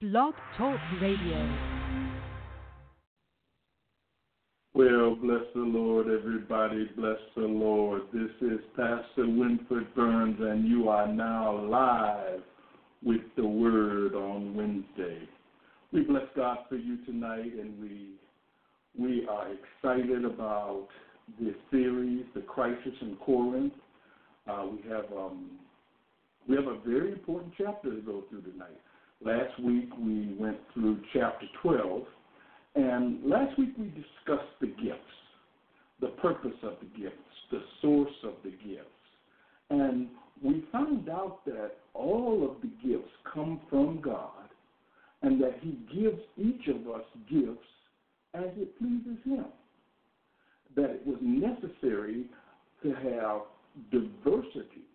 Blog Talk Radio. Well, bless the Lord, everybody. Bless the Lord. This is Pastor Winford Burns, and you are now live with the Word on Wednesday. We bless God for you tonight, and we we are excited about this series, The Crisis in Corinth. Uh, we have um, we have a very important chapter to go through tonight. Last week we went through chapter 12, and last week we discussed the gifts, the purpose of the gifts, the source of the gifts. And we found out that all of the gifts come from God and that He gives each of us gifts as it pleases Him. That it was necessary to have diversity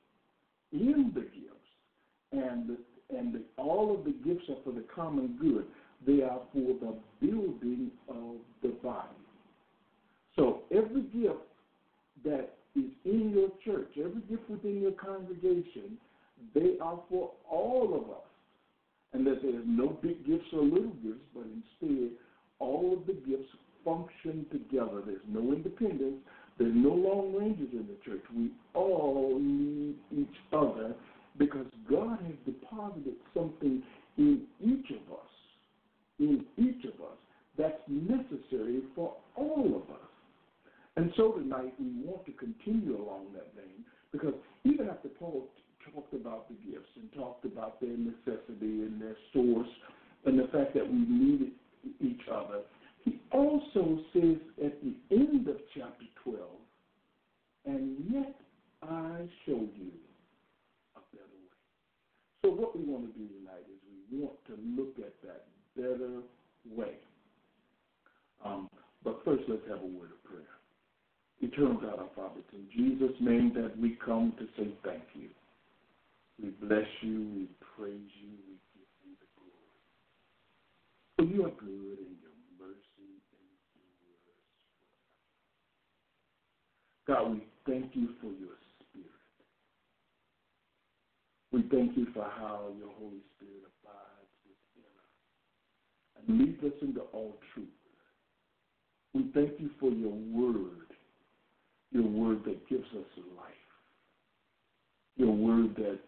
in the gifts and and the, all of the gifts are for the common good. They are for the building of the body. So every gift that is in your church, every gift within your congregation, they are for all of us. And that there's no big gifts or little gifts, but instead all of the gifts function together. There's no independence. There's no Lone Rangers in the church. We all need each other because God has deposited something in each of us, in each of us, that's necessary for all of us. And so tonight we want to continue along that vein because even after Paul talked about the gifts and talked about their necessity and their source and the fact that we needed each other, he also says at the end of chapter 12, and yet I showed you so what we want to do tonight is we want to look at that better way. Um, but first, let's have a word of prayer. Eternal God, our Father, it's in Jesus' name that we come to say thank you. We bless you, we praise you, we give you the glory. For you are good and your mercy endures forever. God, we thank you for your we thank you for how your Holy Spirit abides within us and leads us into all truth. We thank you for your word, your word that gives us life, your word that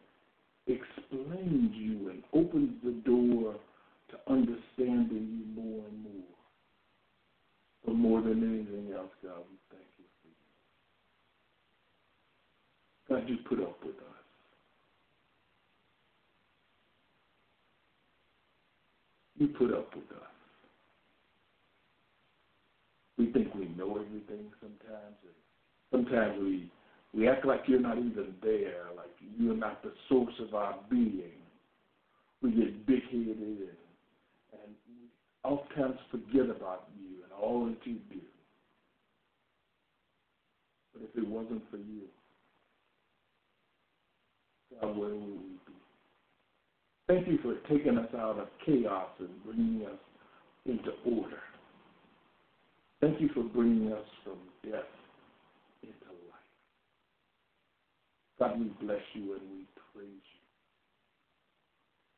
explains you and opens the door to understanding you more and more. But more than anything else, God, we thank you for you. Up with us. You put up with us. We think we know everything sometimes. Sometimes we we act like you're not even there, like you're not the source of our being. We get big headed and, and oftentimes forget about you and all that you do. But if it wasn't for you, God, where we be? Thank you for taking us out of chaos and bringing us into order. Thank you for bringing us from death into life. God, we bless you and we praise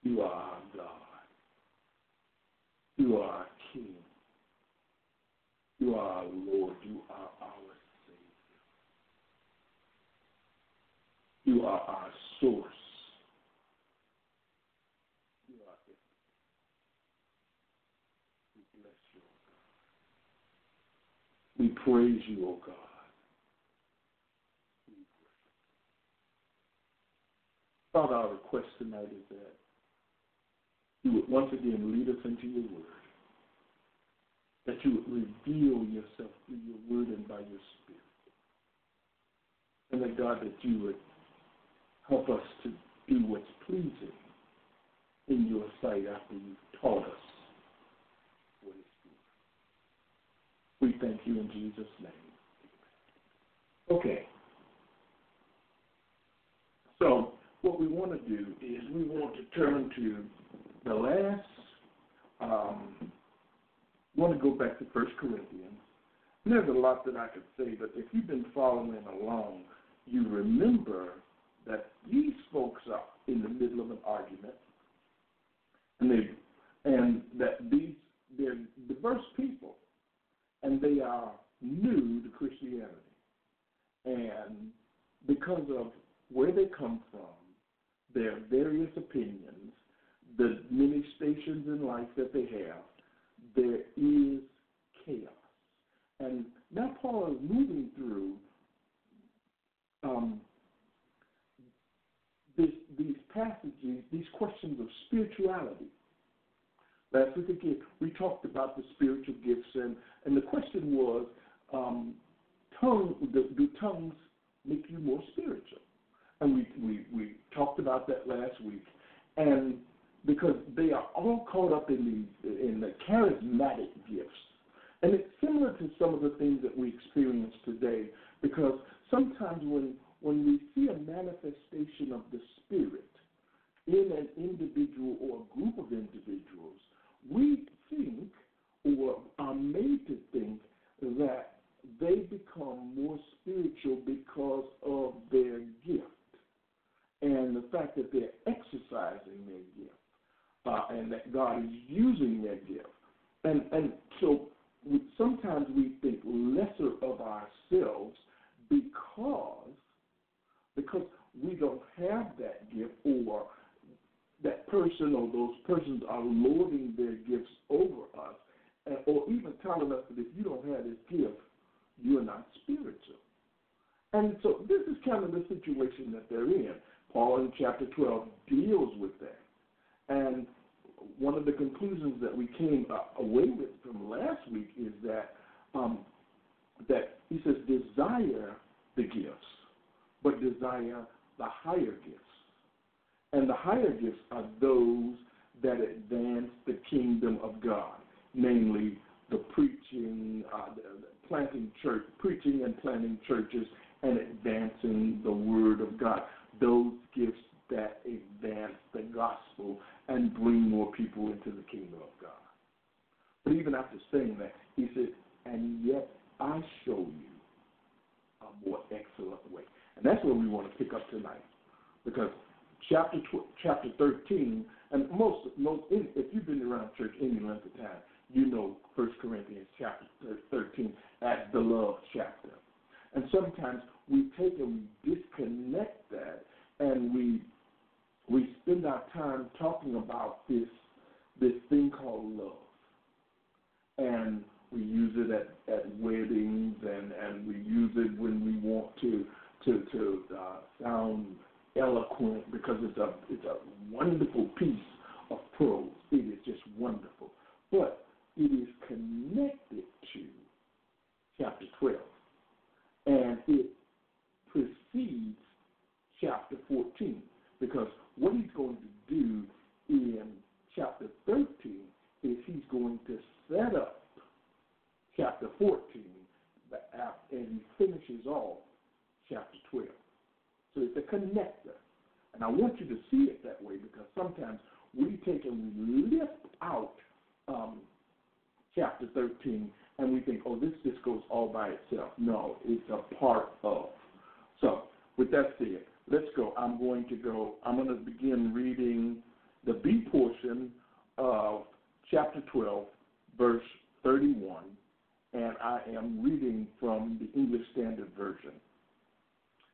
you. You are our God. You are our King. You are our Lord. You are our Savior. You are our source. We praise you, O oh God. Father, our request tonight is that you would once again lead us into your word, that you would reveal yourself through your word and by your spirit. And that, God, that you would help us to do what's pleasing in your sight after you've taught us We thank you in Jesus' name. Okay. So what we want to do is we want to turn to the last. Um, want to go back to First Corinthians. And there's a lot that I could say, but if you've been following along, you remember that these folks are in the middle of an argument, and they and that these they're diverse people, and they are new to Christianity, and because of where they come from, their various opinions, the many stations in life that they have, there is chaos. And now Paul is moving through um, these passages, these questions of spirituality. Last week again, we talked about the spiritual gifts, and, and the question was, um, tongue, do, do tongues make you more spiritual? And we, we, we talked about that last week. And because they are all caught up in the, in the charismatic gifts. And it's similar to some of the things that we experience today because sometimes when, when we see a manifestation of the Spirit in an individual or a group of individuals, we think or are made to think that they become more spiritual because of their gift and the fact that they're exercising their gift uh, and that God is using their gift. And, and so we, sometimes we think lesser of ourselves because because we don't have that gift or that person or those persons are lording their gifts over us and, or even telling us that if you don't have this gift, you're not spiritual. And so this is kind of the situation that they're in. Paul in chapter 12 deals with that. And one of the conclusions that we came away with from last week is that um, that he says desire the gifts, but desire the higher gifts. And the higher gifts are those that advance the kingdom of God, namely the preaching, uh, the, the planting church, preaching and planting churches, and advancing the word of God. Those gifts that advance the gospel and bring more people into the kingdom of God. But even after saying that, he said, and yet I show you a more excellent way. And that's where we want to pick up tonight. Because chapter tw- chapter 13, and most, most if you've been around church any length of time, you know 1 Corinthians chapter 13 as the love chapter. And sometimes we take and we disconnect that and we we spend our time talking about this this thing called love. And we use it at, at weddings and, and we use it when we want to to, to uh, sound eloquent because it's a it's a wonderful piece of prose. It is just wonderful. But it is connected to chapter 12. And it precedes chapter 14 because what he's going to do in chapter 13 is he's going to set up chapter 14 and he finishes off chapter 12. So it's a connector. And I want you to see it that way because sometimes we take and we lift out um, chapter 13 and we think, oh, this just goes all by itself. No, it's a part of. So, with that said, let's go. I'm going to go, I'm going to begin reading the B portion of chapter 12, verse 31, and I am reading from the English Standard Version.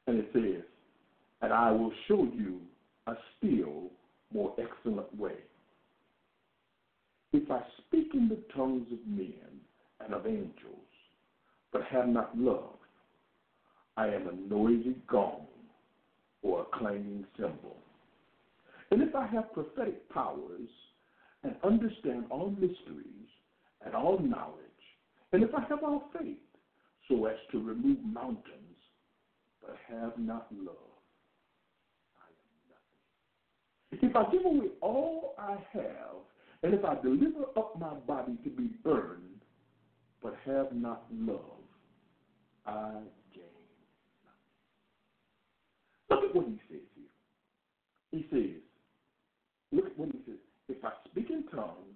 And it says, And I will show you a still more excellent way. If I speak in the tongues of men and of angels, but have not love, I am a noisy gong or a clanging cymbal. And if I have prophetic powers and understand all mysteries and all knowledge, and if I have all faith so as to remove mountains, but have not love, I am nothing. If I give away all I have, and if I deliver up my body to be burned, but have not love, I gain nothing. Look at what he says here. He says, look at what he says. If I speak in tongues,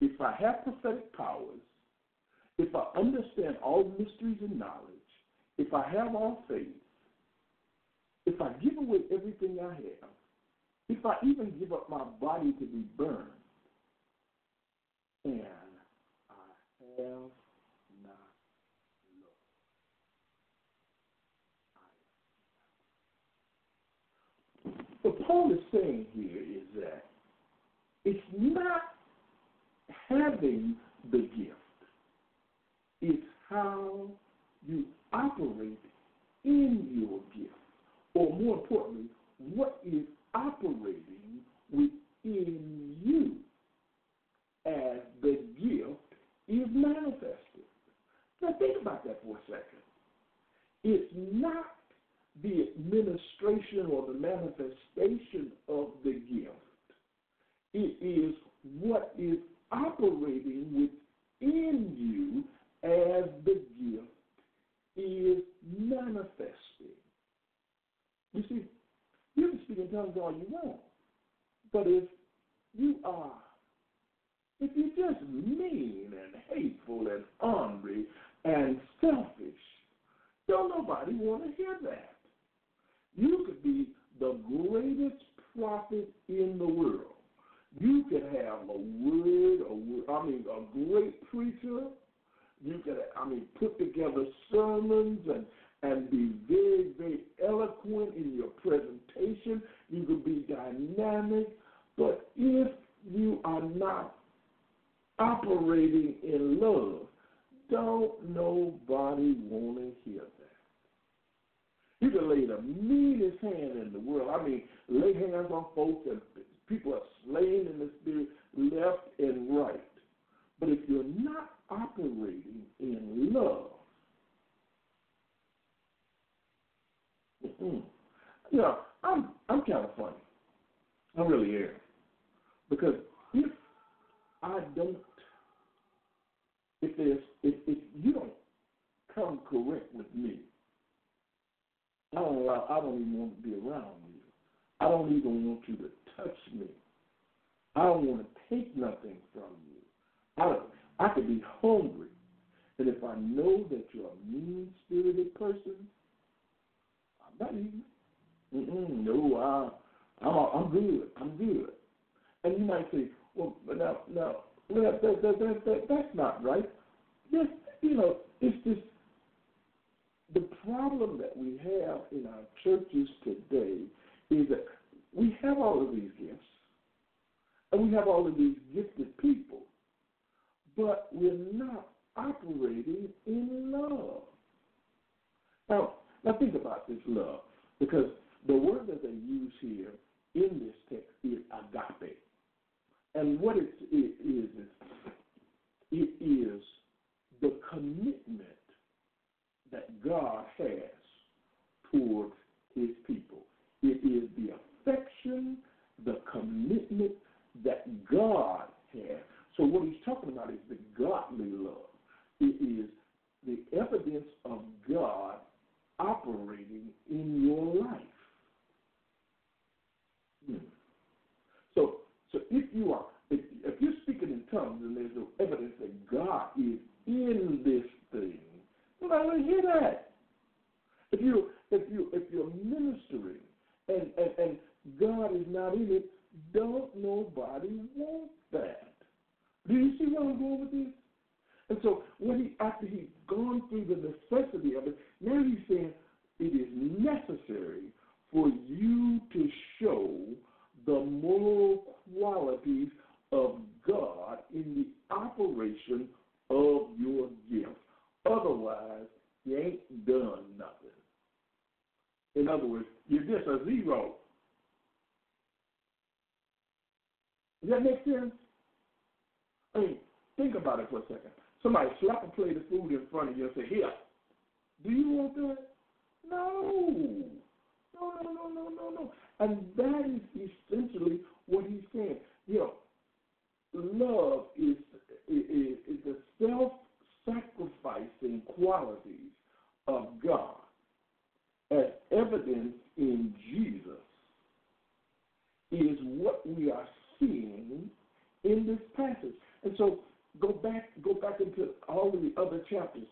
if I have prophetic powers, if I understand all mysteries and knowledge, if I have all faith, if I give away everything I have, if I even give up my body to be burned, and I have not love. What Paul is saying here is that it's not having the gift, it's how you operate in your gift. Or more importantly, what is operating within you as the gift is manifested. Now think about that for a second. It's not the administration or the manifestation of the gift. It is what is operating within you as the gift is manifesting. You see, you can speak in tongues all you want, but if you are, if you're just mean and hateful and angry and selfish, don't nobody want to hear that. You could be the greatest prophet in the world. You could have a word, a word, I mean, a great preacher. You could, I mean, put together sermons and and be very, very eloquent in your presentation. You could be dynamic. But if you are not operating in love, don't nobody want to hear that. You can lay the meanest hand in the world. I mean, lay hands on folks and people are slain in the spirit left and right. But if you're not operating in love, Mm. You know, I'm I'm kind of funny. I really am. Because if I don't, if there's, if, if you don't come correct with me, I don't allow, I don't even want to be around you. I don't even want you to touch me. I don't want to take nothing from you. I I could be hungry, and if I know that you're a mean spirited person, I'm not eating. Mm-mm, no, I, I'm, I'm good. I'm good. And you might say, well, now, now, that, that, that, that, that, that's not right. Yes, you know, it's just the problem that we have in our churches today is that we have all of these gifts, and we have all of these gifted people, but we're not operating in love. Now, now think about this love, because the word that they use here in this text is agape. And what it is, it is the commitment that God has towards his people. It is the affection, the commitment that God has. So what he's talking about is the godly love. It is the evidence of God operating in your life. Hmm. So, so if you are, if, if you're speaking in tongues and there's no evidence that God is in this thing, nobody to hear that. If you if you if you're ministering and, and and God is not in it, don't nobody want that. Do you see where I'm going with this? And so when he after he's gone through the necessity of it, now he's saying it is necessary for you to show the moral qualities of God in the operation of your gift. Otherwise, you ain't done nothing. In other words, you're just a zero. Does that make sense? I mean, think about it for a second. Somebody slap a plate of food in front of you and say, Here, do you want that? No. No, no, no, no, no, no. And that is essentially what he's saying. You know, love is, is, is the self sacrificing qualities of God as evidenced in Jesus is what we are seeing in this passage. And so go back go back into all of the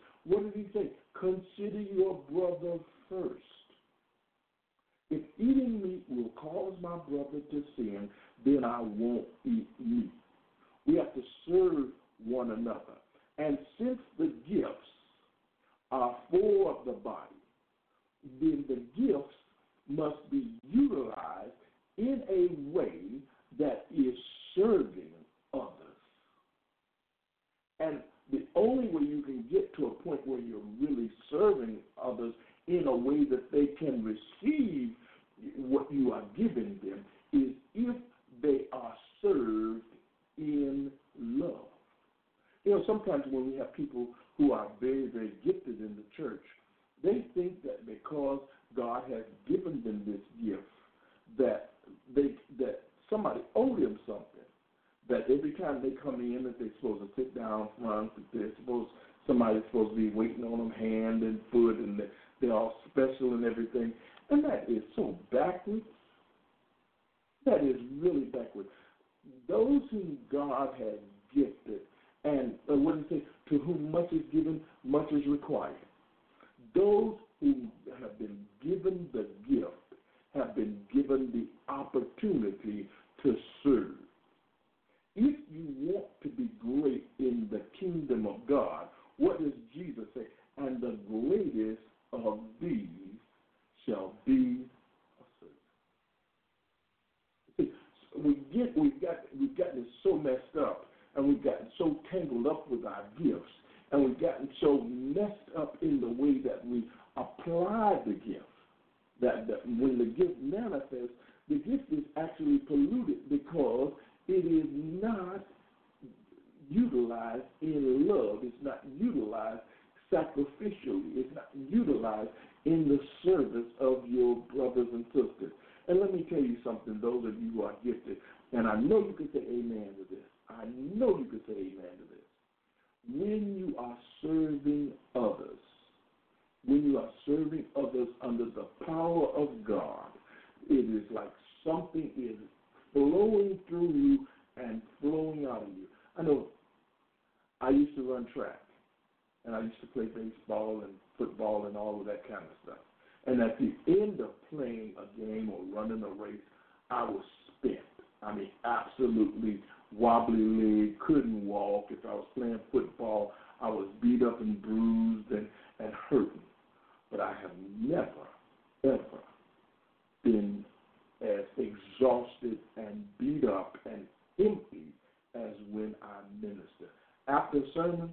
and beat up and empty as when I minister. After a sermon,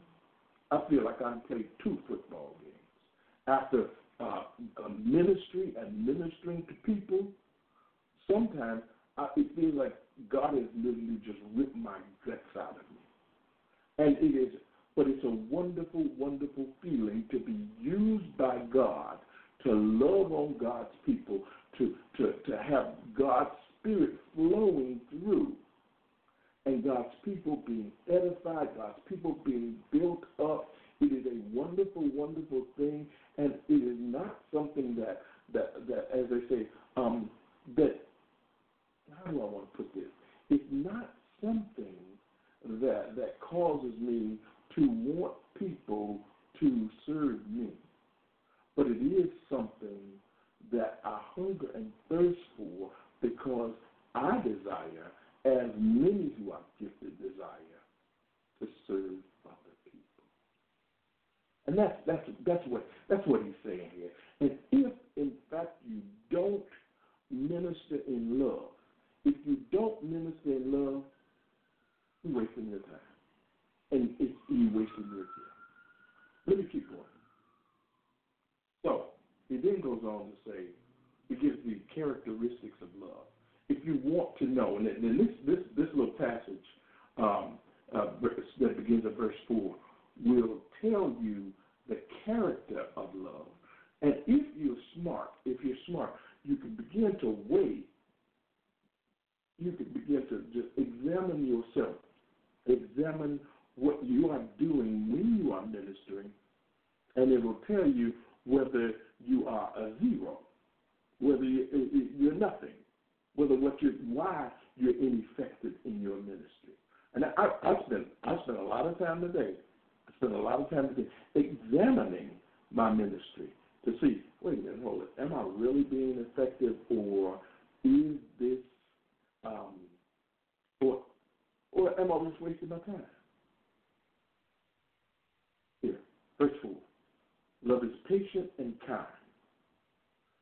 characteristics of love. If you want to know, and then this this this little passage um, uh, that begins at verse four will tell you the character of love. And if you're smart, if you're smart, you can begin to weigh. You can begin to just examine yourself, examine what you are doing when you are ministering, and it will tell you whether you are a zero whether you're nothing, whether what you why you're ineffective in your ministry. And I, I spent I spent a lot of time today. I spent a lot of time today examining my ministry to see. Wait a minute, hold it. Am I really being effective, or is this, um, or or am I just wasting my time? Here, verse four. Love is patient and kind.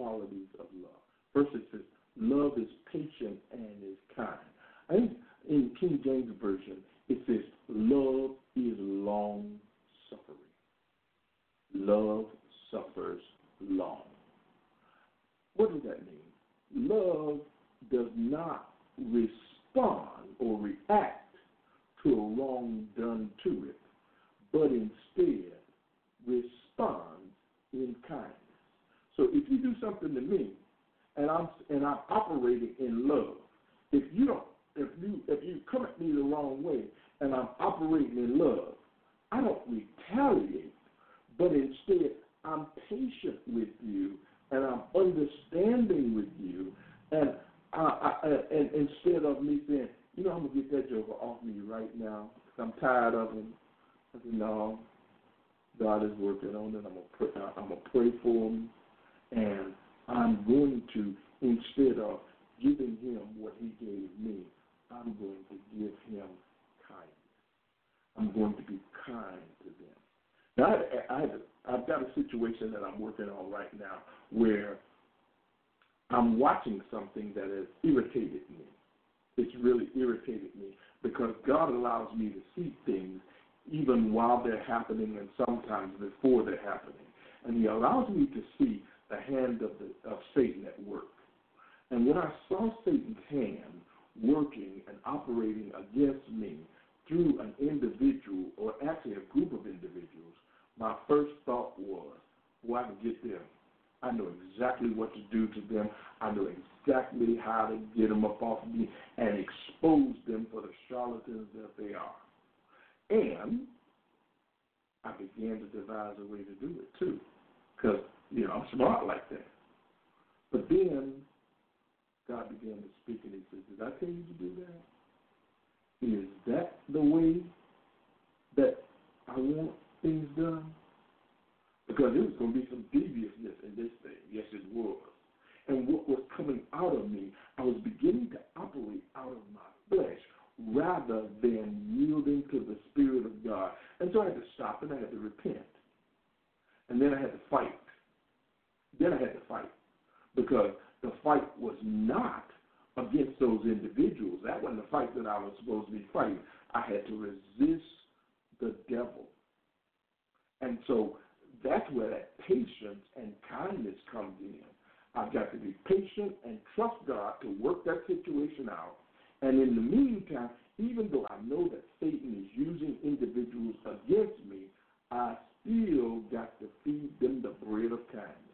qualities of love. First, it says love is patient and is kind. I think in King James version it says love is long suffering. Love suffers long. What does that mean? Love does not respond or react to a wrong done to it, but instead responds in kindness. So if you do something to me and I'm and I'm operating in love, if you don't if you if you come at me the wrong way and I'm operating in love, I don't retaliate, but instead I'm patient with you and I'm understanding with you, and I, I, and instead of me saying, you know, I'm gonna get that joker off me right now, I'm tired of him. I said, no, God is working on it. I'm gonna pray, I'm gonna pray for him, and I'm going to instead of giving him what he gave me, I'm going to give him kindness. I'm going to be kind to them. Now, I, I, I've got a situation that I'm working on right now where I'm watching something that has irritated me. It's really irritated me because God allows me to see things even while they're happening and sometimes before they're happening. And He allows me to see the hand of, the, of Satan at work. And when I saw Satan's hand working and operating against me through an individual, or actually a group of individuals, my first thought was, well, I can get them. I know exactly what to do to them. I know exactly how to get them up off of me and expose them for the charlatans that they are. And I began to devise a way to do it too, because you know I'm smart like that. But then God began to speak, and He said, "Did I tell you to do that? Is that the way that I want things done?" Because there was going to be some deviousness in this thing. Yes, it was. And what was coming out of me, I was beginning to operate out of my flesh rather than yielding to the Spirit of God. And so I had to stop and I had to repent. And then I had to fight. Then I had to fight. Because the fight was not against those individuals. That wasn't the fight that I was supposed to be fighting. I had to resist the devil. And so that's where that patience and kindness comes in. I've got to be patient and trust God to work that situation out. And in the meantime, even though I know that Satan is using individuals against me, I still got to feed them the bread of kindness.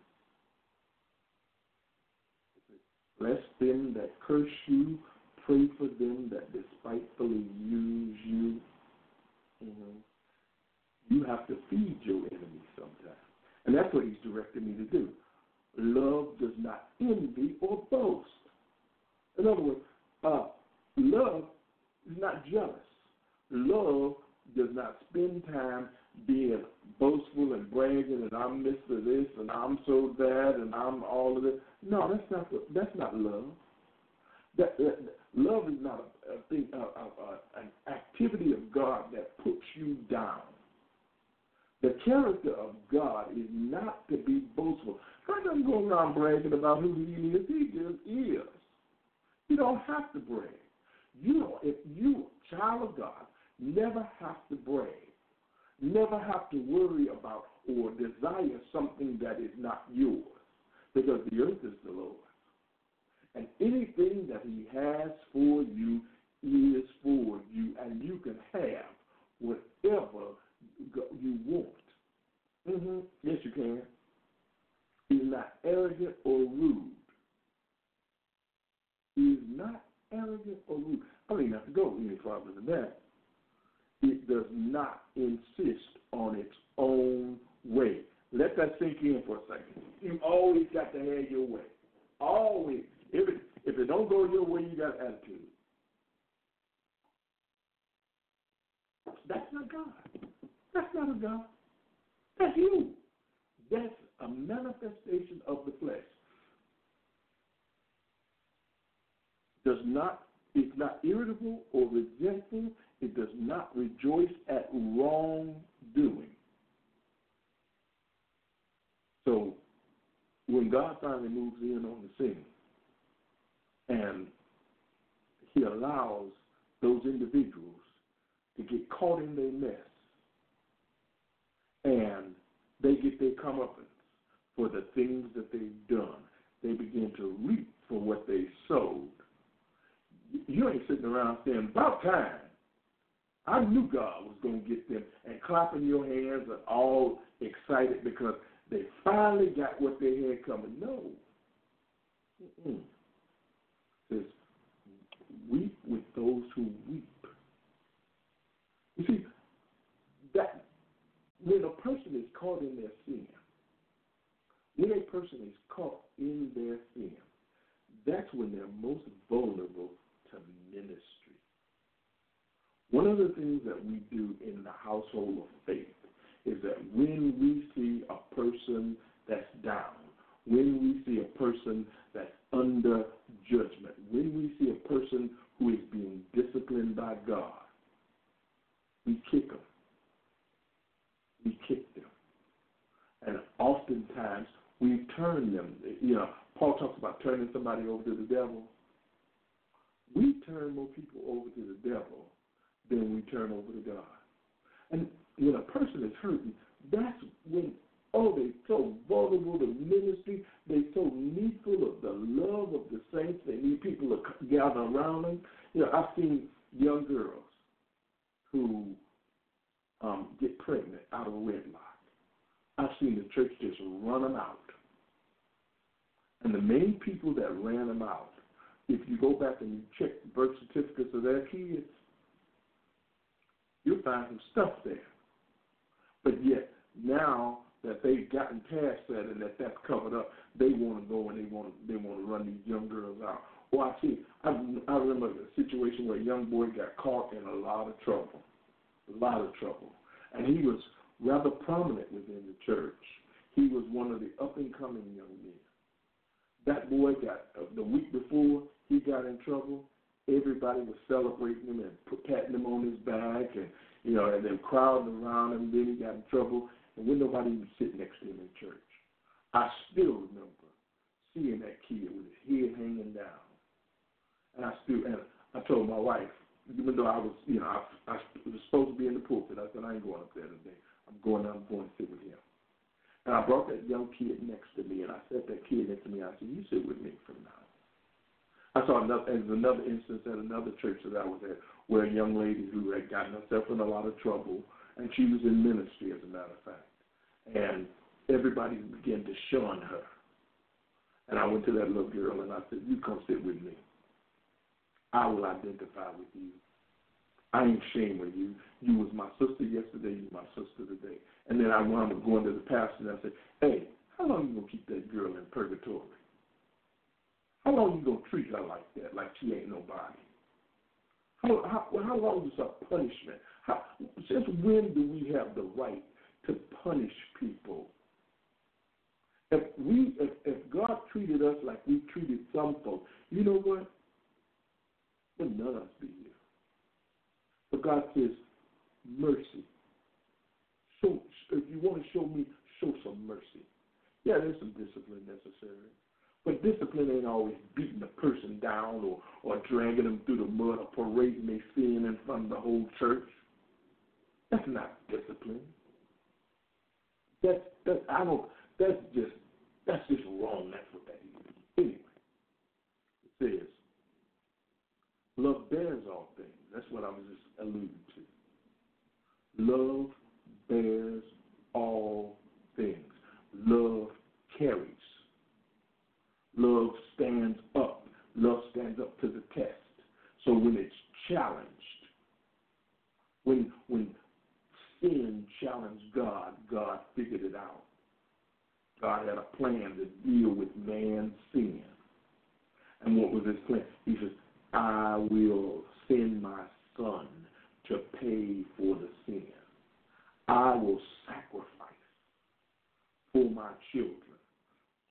Bless them that curse you. Pray for them that despitefully use you. Mm-hmm. You have to feed your enemies sometimes. And that's what he's directed me to do. Love does not envy or boast. In other words, uh, love is not jealous. Love does not spend time being boastful and bragging and I'm Mr. This and I'm so that and I'm all of this. No, that's not that's not love. That, that, love is not a, a thing, a, a, an activity of God that puts you down. The character of God is not to be boastful. God doesn't go around bragging about who he is. He just is. You don't have to brag. You know, if you, child of God, never have to brag, never have to worry about or desire something that is not yours, because the earth is the Lord. And anything that He has for you is for you, and you can have whatever you want. Mm-hmm. Yes, you can. He's not arrogant or rude. He is not arrogant or rude. I don't have to go any farther than that. It does not insist on its own way. Let that sink in for a second. You always got to have your way. Always. If it if it don't go your way, you got attitude. That's not God. That's not a God. That's you. That's a manifestation of the flesh. Does not is not irritable or resentful. It does not rejoice at wrongdoing. So when God finally moves in on the scene and he allows those individuals to get caught in their mess and they get their comeuppance for the things that they've done. They begin to reap for what they sowed. You ain't sitting around saying, about time. I knew God was going to get them and clapping your hands and all excited because they finally got what they had coming. No. Mm-mm. It says, weep with those who weep. You see, that when a person is caught in their sin, when a person is caught in their sin, that's when they're most vulnerable to ministry. One of the things that we do in the household of faith is that when we see a person that's down, when we see a person that's under judgment, when we see a person who is being disciplined by God, we kick them. We kick them. And oftentimes we turn them. You know, Paul talks about turning somebody over to the devil. We turn more people over to the devil than we turn over to God. And when a person is hurting, that's when, oh, they're so vulnerable to ministry. They're so needful of the love of the saints. They need people to gather around them. You know, I've seen young girls who um, get pregnant out of wedlock. I've seen the church just run them out. And the main people that ran them out, if you go back and you check the birth certificates of their kids, you'll find some stuff there. But yet, now that they've gotten past that and that that's covered up, they want to go and they want they want to run these young girls out. Or I see, I, I remember a situation where a young boy got caught in a lot of trouble, a lot of trouble, and he was rather prominent within the church. He was one of the up and coming young men. That boy got the week before he got in trouble. Everybody was celebrating him and patting him on his back, and you know, and then crowding around him. Then he got in trouble, and when nobody even sit next to him in church. I still remember seeing that kid with his head hanging down, and I still and I told my wife, even though I was, you know, I, I was supposed to be in the pulpit, I said I ain't going up there today. I'm going. I'm going to sit with him. And I brought that young kid next to me, and I set that kid next to me. I said, "You sit with me from now." I saw another, as another instance at another church that I was at, where a young lady who had gotten herself in a lot of trouble, and she was in ministry, as a matter of fact, and everybody began to shun her. And I went to that little girl and I said, "You come sit with me. I will identify with you. I ain't ashamed of you. You was my sister yesterday. You my sister today." And then I wound up going to the pastor and I said, "Hey, how long you gonna keep that girl in purgatory?" How long you gonna treat her like that, like she ain't nobody? How how, how long is her punishment? How, since when do we have the right to punish people? If we if, if God treated us like we treated some folks, you know what? Would none of us be here. But God says, mercy. So if you want to show me, show some mercy. Yeah, there's some discipline necessary. But discipline ain't always beating a person down or, or dragging them through the mud or parading their sin in front of the whole church. That's not discipline. That's that's I don't that's just that's just wrong. That's what that is. Anyway, it says, love bears all things. That's what I was just alluding to. Love bears all things. Love carries. Love stands up. Love stands up to the test. So when it's challenged, when when sin challenged God, God figured it out. God had a plan to deal with man's sin. And what was his plan? He says, I will send my son to pay for the sin. I will sacrifice for my children.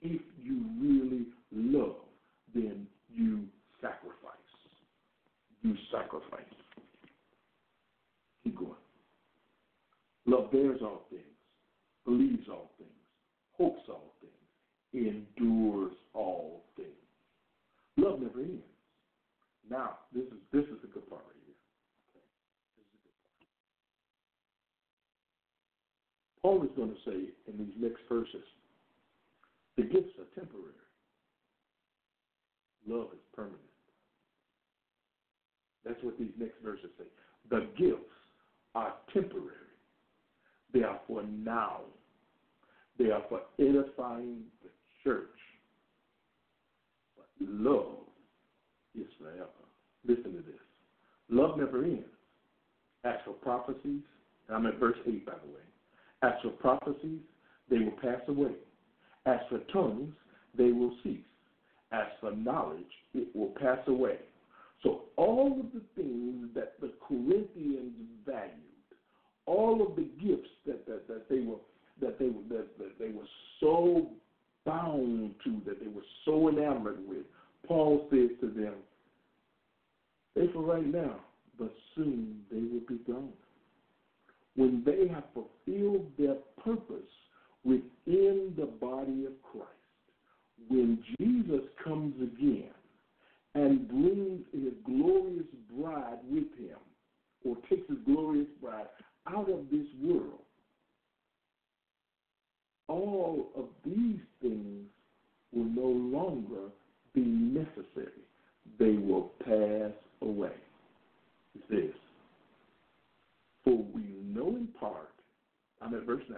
If you really love, then you sacrifice. You sacrifice. Keep going. Love bears all things, believes all things, hopes all things, endures all things. Love never ends. Now, this is this is the good part right here. This is the good part. Paul is going to say in these next verses, the gifts are temporary. Love is permanent. That's what these next verses say. The gifts are temporary. They are for now. They are for edifying the church. But love is forever. Listen to this. Love never ends. As for prophecies, I'm at verse 8, by the way. As for prophecies, they will pass away. As for tongues, they will cease. As for knowledge, it will pass away. So all of the things that the Corinthians valued, all of the gifts that, that, that they were that they that, that they were so bound to, that they were so enamored with, Paul says to them, they for right now, but soon they will be gone. When they have fulfilled their purpose within the body of Christ, when Jesus comes again and brings his glorious bride with him, or takes his glorious bride out of this world, all of these things will no longer be necessary. They will pass away. This. For we know in part, I'm at verse 9,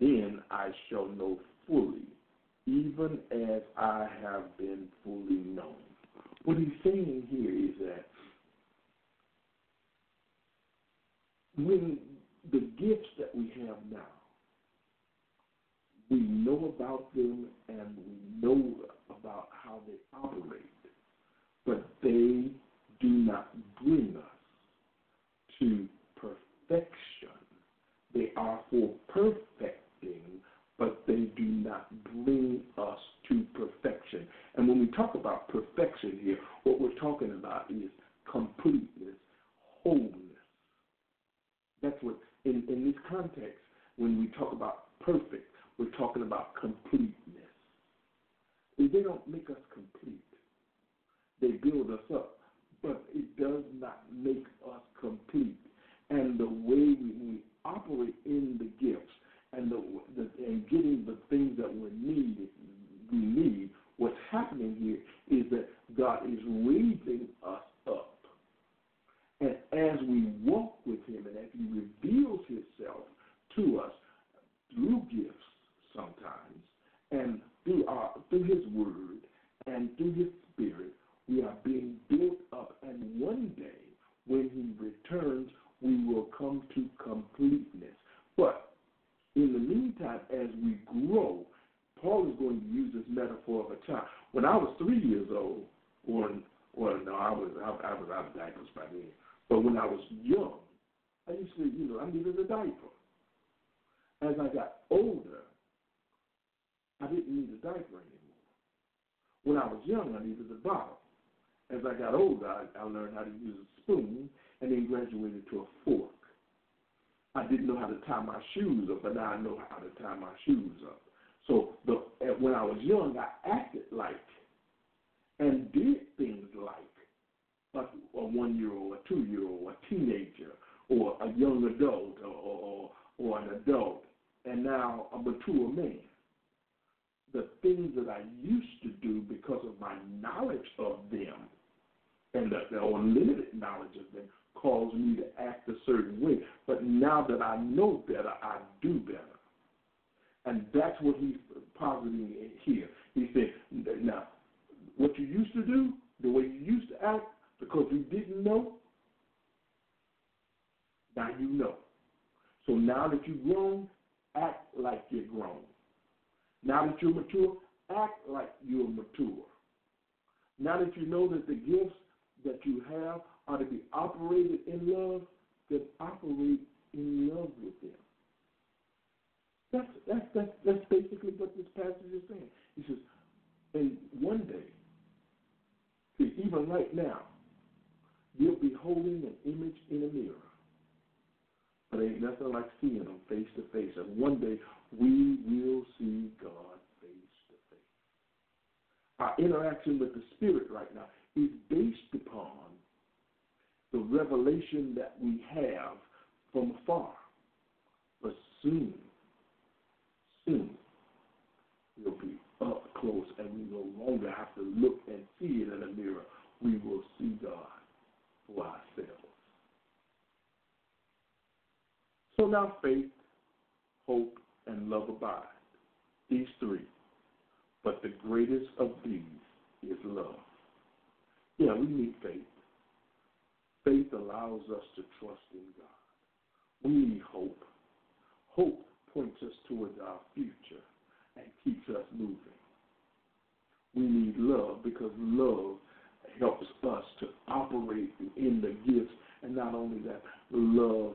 then I shall know fully, even as I have been fully known. What he's saying here is that when the gifts that we have now, we know about them and we know about how they operate, but they do not bring us to perfection. They are for but they do not bring us to perfection. And when we talk about perfection here, what we're talking about is completeness, wholeness. That's what, in, in this context, when we talk about perfect, we're talking about completeness. They don't make us complete. They build us up, but it does not make us complete. And the way we, we operate in the gifts and the, the and getting the things that we need, we need. What's happening here is that God is raising us up, and as we walk with Him, and as He reveals Himself to us through gifts, sometimes, and through our through His Word and through His Spirit, we are being built up. And one day, when He returns, we will come to completeness. But in the meantime, as we grow, Paul is going to use this metaphor of a child. When I was three years old, or or no, I was I, I was out of diapers by then. But when I was young, I used to, you know, I needed a diaper. As I got older, I didn't need a diaper anymore. When I was young, I needed a bottle. As I got older, I, I learned how to use a spoon and then graduated to a fork. I didn't know how to tie my shoes up, but now I know how to tie my shoes up. So the, when I was young, I acted like and did things like a, a one-year-old, a two-year-old, a teenager, or a young adult, or, or, or an adult, and now a mature man. The things that I used to do because of my knowledge of them and the, the or limited knowledge of them caused me to act a certain way. But now that I know better, I do better. And that's what he's positing here. He now, what you used to do, the way you used to act, because you didn't know, now you know. So now that you've grown, act like you're grown. Now that you're mature, act like you're mature. Now that you know that the gifts that you have are to be operated in love, then operate in love with them. That's that's that's that's basically what this passage is saying. He says, and one day, even right now, you'll be holding an image in a mirror. But ain't nothing like seeing them face to face. And one day we will see God face to face. Our interaction with the Spirit right now is based upon the revelation that we have from afar. But soon, soon, we'll be up close and we no longer have to look and see it in a mirror. We will see God for ourselves. So now faith, hope, and love abide. These three. But the greatest of these is love. Yeah, we need faith. Faith allows us to trust in God. We need hope. Hope points us towards our future and keeps us moving. We need love because love helps us to operate in the gifts. And not only that, love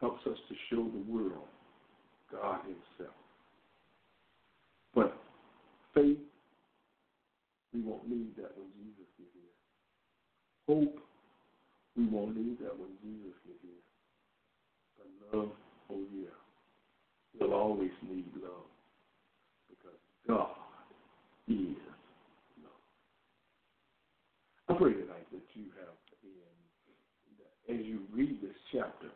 helps us to show the world God Himself. But faith, we won't need that when Jesus is here. Hope, we won't need that when Jesus is here. But love, oh yeah, we'll always need love God is love. I pray tonight that you have, as you read this chapter,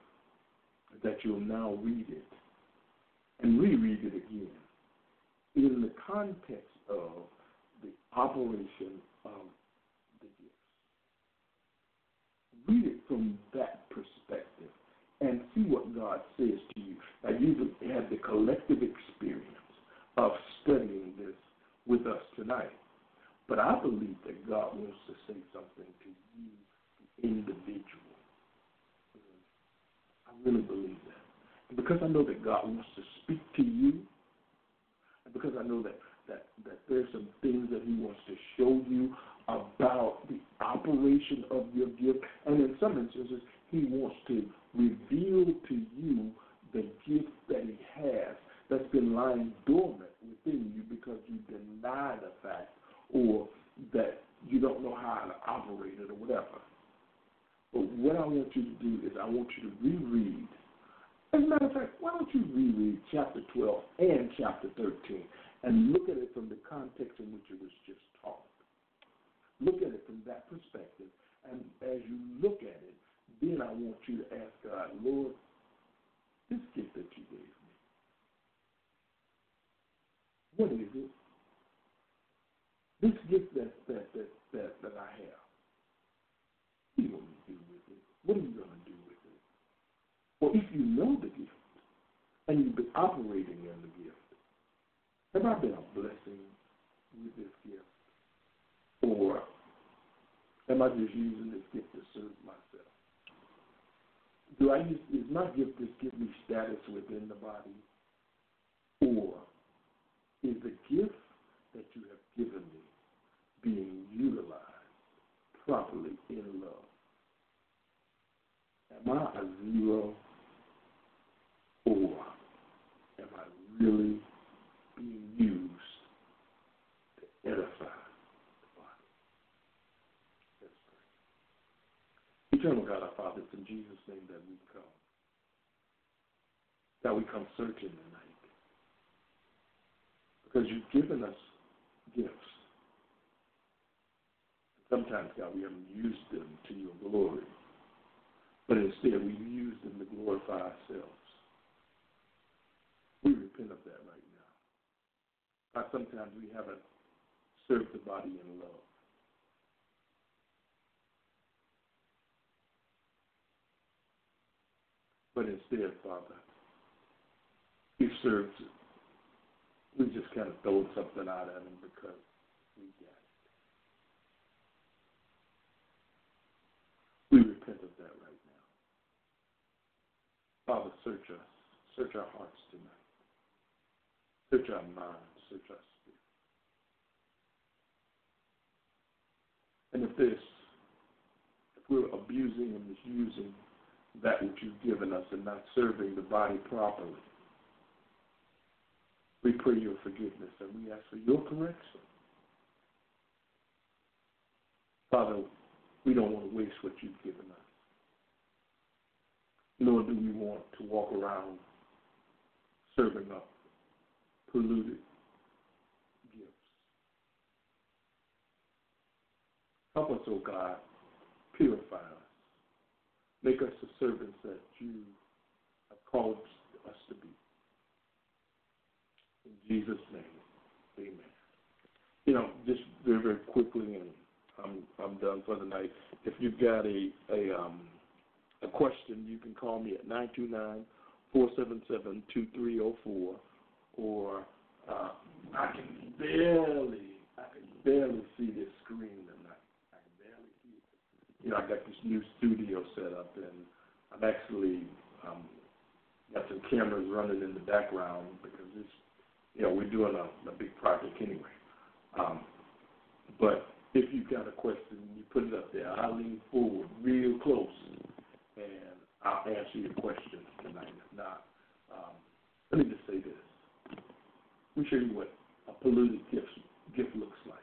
that you'll now read it and reread it again in the context of the operation of the gifts. Read it from that perspective and see what God says to you. Now, you've the collective experience of studying this with us tonight. But I believe that God wants to say something to you, individual. I really believe that. And because I know that God wants to speak to you, and because I know that, that, that there's some things that He wants to show you about the operation of your gift, and in some instances, He wants to reveal to you the gift that He has that's been lying dormant within you because you deny the fact or that you don't know how to operate it or whatever. But what I want you to do is I want you to reread. As a matter of fact, why don't you reread chapter 12 and chapter 13 and look at it from the context in which it was just taught. Look at it from that perspective. And as you look at it, then I want you to ask God, Lord, this gift that you gave me, what is it? This gift that that that that, that I have. What are you going to do with it? What are you going to do with it? Well, if you know the gift and you've been operating in the gift, have I been a blessing with this gift? Or am I just using this gift to serve myself? Do I use is my gift just give me status within the body? Or is the gift that you have given me being utilized properly in love? Am I a zero or am I really being used to edify the body? Eternal God, our Father, it's in Jesus' name that we come. That we come searching. Because you've given us gifts. Sometimes, God, we haven't used them to your glory. But instead, we've used them to glorify ourselves. We repent of that right now. God, sometimes we haven't served the body in love. But instead, Father, we've served, we just kind of throw something out at them because we get it. We repent of that right now. Father, search us. Search our hearts tonight. Search our minds. Search our spirit. And if this, if we're abusing and misusing that which you've given us and not serving the body properly, we pray your forgiveness and we ask for your correction. Father, we don't want to waste what you've given us. Nor do we want to walk around serving up polluted gifts. Help us, O oh God, purify us. Make us the servants that you have called us to be. In Jesus' name, amen. You know, just very, very quickly, and I'm I'm done for the night. If you've got a a um a question, you can call me at nine two nine four seven seven two three zero four, or uh, I can barely I can barely see this screen tonight. I can barely see it. You know, I got this new studio set up, and I'm actually um, got some cameras running in the background because it's you know we're doing a, a big project anyway. Um, but if you've got a question, you put it up there. I'll lean forward real close, and I'll answer your question tonight. If not, um, let me just say this. Let me show you what a polluted gift, gift looks like.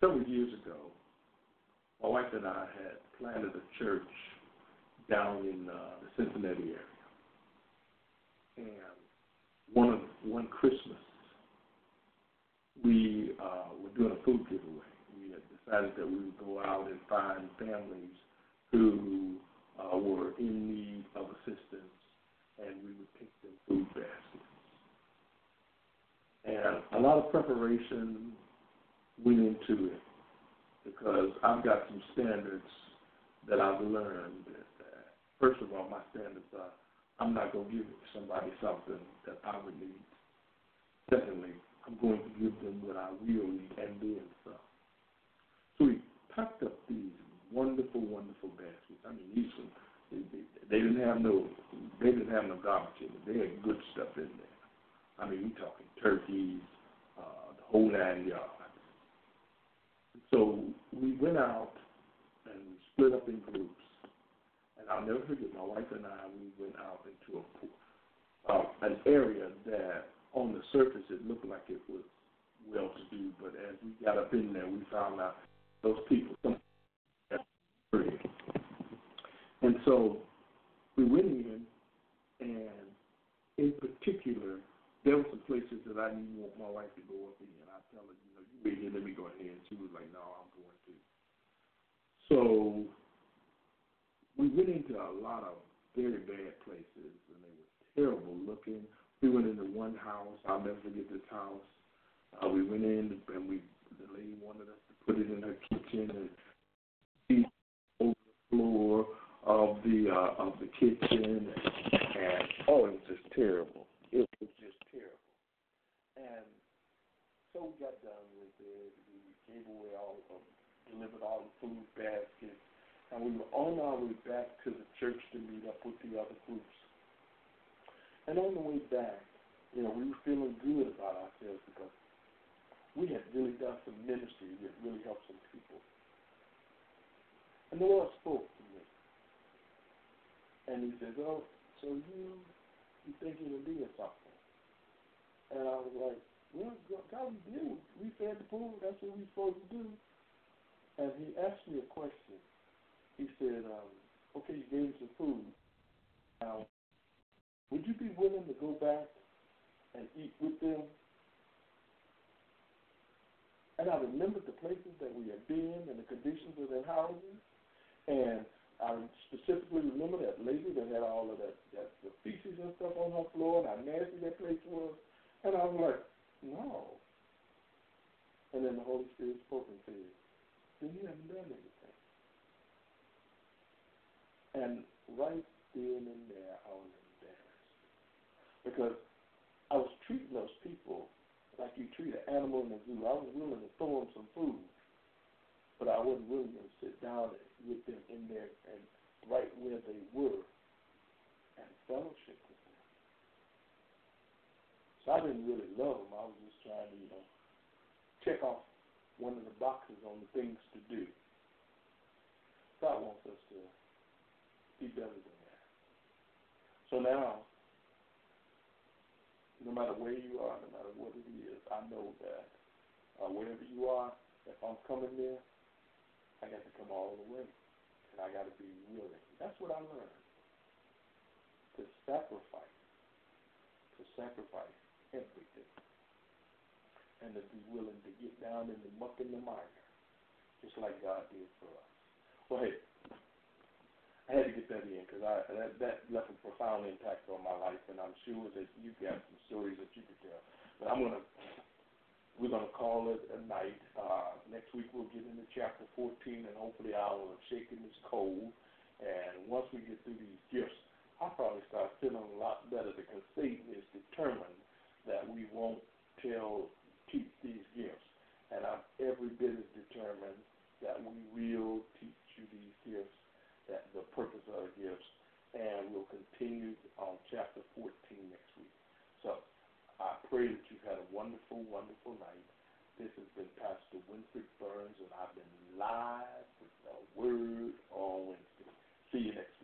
Several years ago, my wife and I had planted a church down in uh, the Cincinnati area. And one of one Christmas, we uh, were doing a food giveaway. We had decided that we would go out and find families who uh, were in need of assistance, and we would pick them food baskets. And a lot of preparation went into it because I've got some standards that I've learned. That, first of all, my standards are I'm not going to give somebody something that I would need. Secondly, I'm going to give them what I will need and then some. So we packed up these wonderful, wonderful baskets. I mean, these were, they, they didn't have no they didn't have no garbage in it. They had good stuff in there. I mean, we're talking turkeys, uh, the whole nine yards. So we went out and we split up in groups. And I'll never forget, my wife and I, we went out into a uh, an area that on the surface it looked like it was well to do, but as we got up in there, we found out those people. And so we went in, and in particular, there were some places that I didn't want my wife to go up in. I tell her, you know, you wait here, let me go ahead. And she was like, no, I'm going to. So we went into a lot of very bad places, and they were terrible looking. We went into one house. I'll never forget this house. Uh, we went in, and we the lady wanted us to put it in her kitchen and see over the floor of the uh, of the kitchen, and, and oh, it was just terrible. It was just terrible. And so we got done with it. We gave away all of, delivered all the food baskets and we were on our way back to the church to meet up with the other groups. And on the way back, you know, we were feeling good about ourselves because we had really done some ministry. We had really helped some people. And the Lord spoke to me. And he said, oh, so you, you think you're doing something? And I was like, well, God, we did. We fed the poor. That's what we're supposed to do. And he asked me a question he said, um, okay, you gave some food. Now, would you be willing to go back and eat with them. And I remembered the places that we had been and the conditions of their houses. And I specifically remember that lady that had all of that, that the feces and stuff on her floor and how nasty that place was. And I was like, no. And then the Holy Spirit spoke and said, then you haven't done anything. And right then and there, I was embarrassed. Because I was treating those people like you treat an animal in a zoo. I was willing to throw them some food, but I wasn't willing to sit down with them in there and right where they were and fellowship with them. So I didn't really love them. I was just trying to, you know, check off one of the boxes on the things to do. God wants us to be better than that. So now, no matter where you are, no matter what it is, I know that uh, wherever you are, if I'm coming there, I got to come all the way, and I got to be willing. That's what I learned. To sacrifice, to sacrifice everything, and to be willing to get down in the muck and the mire, just like God did for us. Well, hey, I had to get that in because I that, that left a profound impact on my life, and I'm sure that you've got some stories that you could tell. But I'm gonna we're gonna call it a night. Uh, next week we'll get into chapter 14, and hopefully I will have shaken this cold. And once we get through these gifts, I'll probably start feeling a lot better because Satan is determined that we won't tell teach these gifts, and I'm every bit as determined that we will teach you these gifts that the purpose of the gifts, and we'll continue on chapter 14 next week. So I pray that you've had a wonderful, wonderful night. This has been Pastor Winfred Burns, and I've been live with the Word on Wednesday. See you next